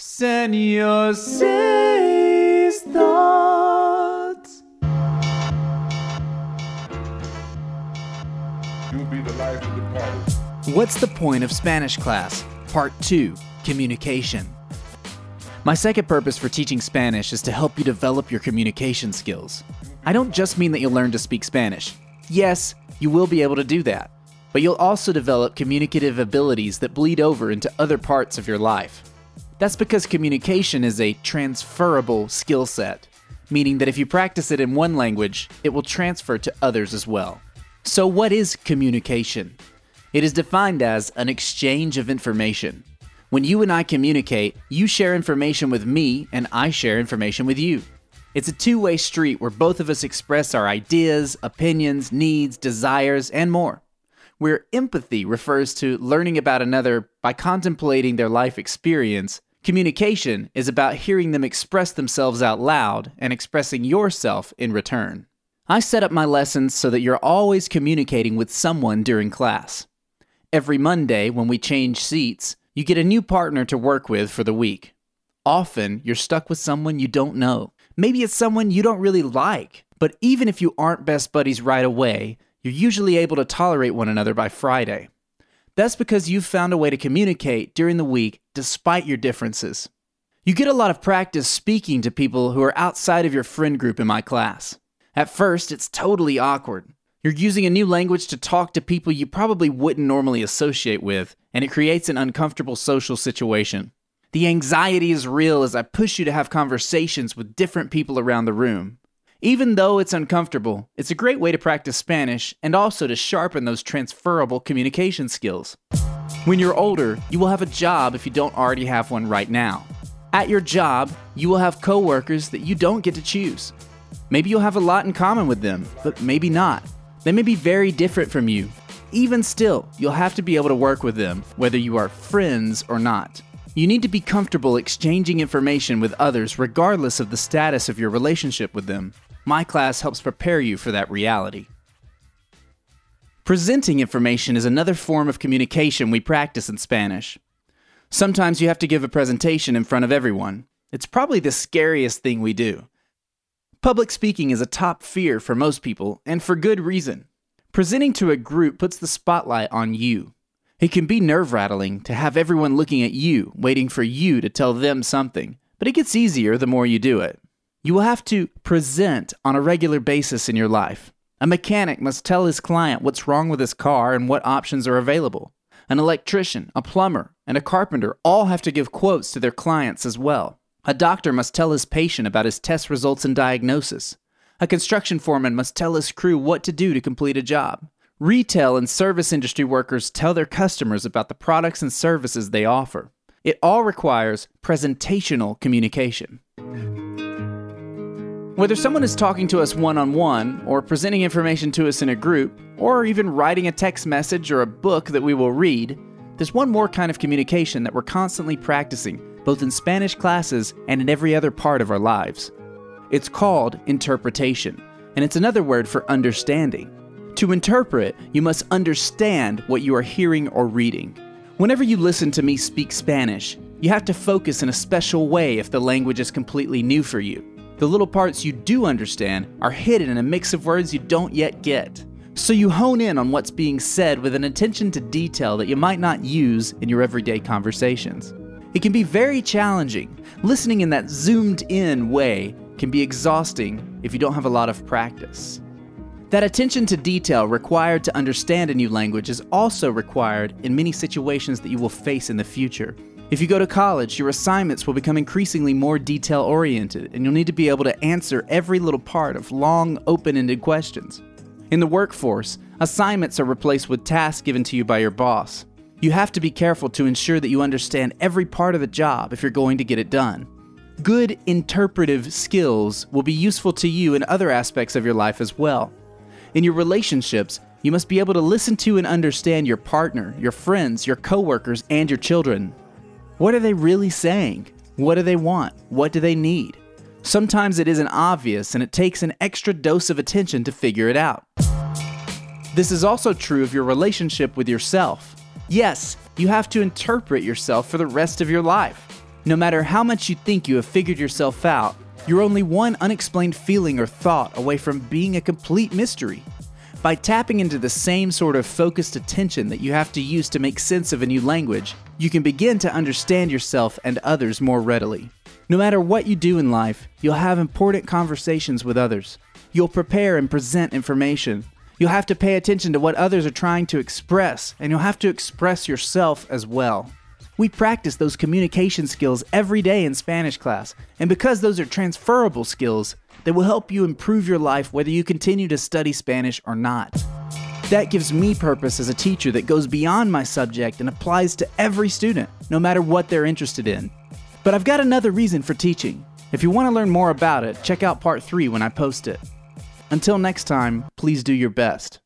Senor C's thoughts. You'll be the life of the party. What's the point of Spanish class? Part 2 Communication. My second purpose for teaching Spanish is to help you develop your communication skills. I don't just mean that you'll learn to speak Spanish. Yes, you will be able to do that, but you'll also develop communicative abilities that bleed over into other parts of your life. That's because communication is a transferable skill set, meaning that if you practice it in one language, it will transfer to others as well. So, what is communication? It is defined as an exchange of information. When you and I communicate, you share information with me and I share information with you. It's a two way street where both of us express our ideas, opinions, needs, desires, and more. Where empathy refers to learning about another by contemplating their life experience, communication is about hearing them express themselves out loud and expressing yourself in return. I set up my lessons so that you're always communicating with someone during class. Every Monday, when we change seats, you get a new partner to work with for the week. Often, you're stuck with someone you don't know. Maybe it's someone you don't really like. But even if you aren't best buddies right away, you're usually able to tolerate one another by Friday. That's because you've found a way to communicate during the week despite your differences. You get a lot of practice speaking to people who are outside of your friend group in my class. At first, it's totally awkward. You're using a new language to talk to people you probably wouldn't normally associate with, and it creates an uncomfortable social situation. The anxiety is real as I push you to have conversations with different people around the room. Even though it's uncomfortable, it's a great way to practice Spanish and also to sharpen those transferable communication skills. When you're older, you will have a job if you don't already have one right now. At your job, you will have coworkers that you don't get to choose. Maybe you'll have a lot in common with them, but maybe not. They may be very different from you. Even still, you'll have to be able to work with them, whether you are friends or not. You need to be comfortable exchanging information with others regardless of the status of your relationship with them. My class helps prepare you for that reality. Presenting information is another form of communication we practice in Spanish. Sometimes you have to give a presentation in front of everyone. It's probably the scariest thing we do. Public speaking is a top fear for most people, and for good reason. Presenting to a group puts the spotlight on you. It can be nerve rattling to have everyone looking at you, waiting for you to tell them something, but it gets easier the more you do it. You will have to present on a regular basis in your life. A mechanic must tell his client what's wrong with his car and what options are available. An electrician, a plumber, and a carpenter all have to give quotes to their clients as well. A doctor must tell his patient about his test results and diagnosis. A construction foreman must tell his crew what to do to complete a job. Retail and service industry workers tell their customers about the products and services they offer. It all requires presentational communication. Whether someone is talking to us one on one, or presenting information to us in a group, or even writing a text message or a book that we will read, there's one more kind of communication that we're constantly practicing, both in Spanish classes and in every other part of our lives. It's called interpretation, and it's another word for understanding. To interpret, you must understand what you are hearing or reading. Whenever you listen to me speak Spanish, you have to focus in a special way if the language is completely new for you. The little parts you do understand are hidden in a mix of words you don't yet get. So you hone in on what's being said with an attention to detail that you might not use in your everyday conversations. It can be very challenging. Listening in that zoomed in way can be exhausting if you don't have a lot of practice. That attention to detail required to understand a new language is also required in many situations that you will face in the future. If you go to college, your assignments will become increasingly more detail oriented, and you'll need to be able to answer every little part of long, open ended questions. In the workforce, assignments are replaced with tasks given to you by your boss. You have to be careful to ensure that you understand every part of the job if you're going to get it done. Good interpretive skills will be useful to you in other aspects of your life as well. In your relationships, you must be able to listen to and understand your partner, your friends, your coworkers, and your children. What are they really saying? What do they want? What do they need? Sometimes it isn't obvious and it takes an extra dose of attention to figure it out. This is also true of your relationship with yourself. Yes, you have to interpret yourself for the rest of your life. No matter how much you think you have figured yourself out, you're only one unexplained feeling or thought away from being a complete mystery. By tapping into the same sort of focused attention that you have to use to make sense of a new language, you can begin to understand yourself and others more readily. No matter what you do in life, you'll have important conversations with others. You'll prepare and present information. You'll have to pay attention to what others are trying to express, and you'll have to express yourself as well. We practice those communication skills every day in Spanish class, and because those are transferable skills, they will help you improve your life whether you continue to study Spanish or not. That gives me purpose as a teacher that goes beyond my subject and applies to every student, no matter what they're interested in. But I've got another reason for teaching. If you want to learn more about it, check out part 3 when I post it. Until next time, please do your best.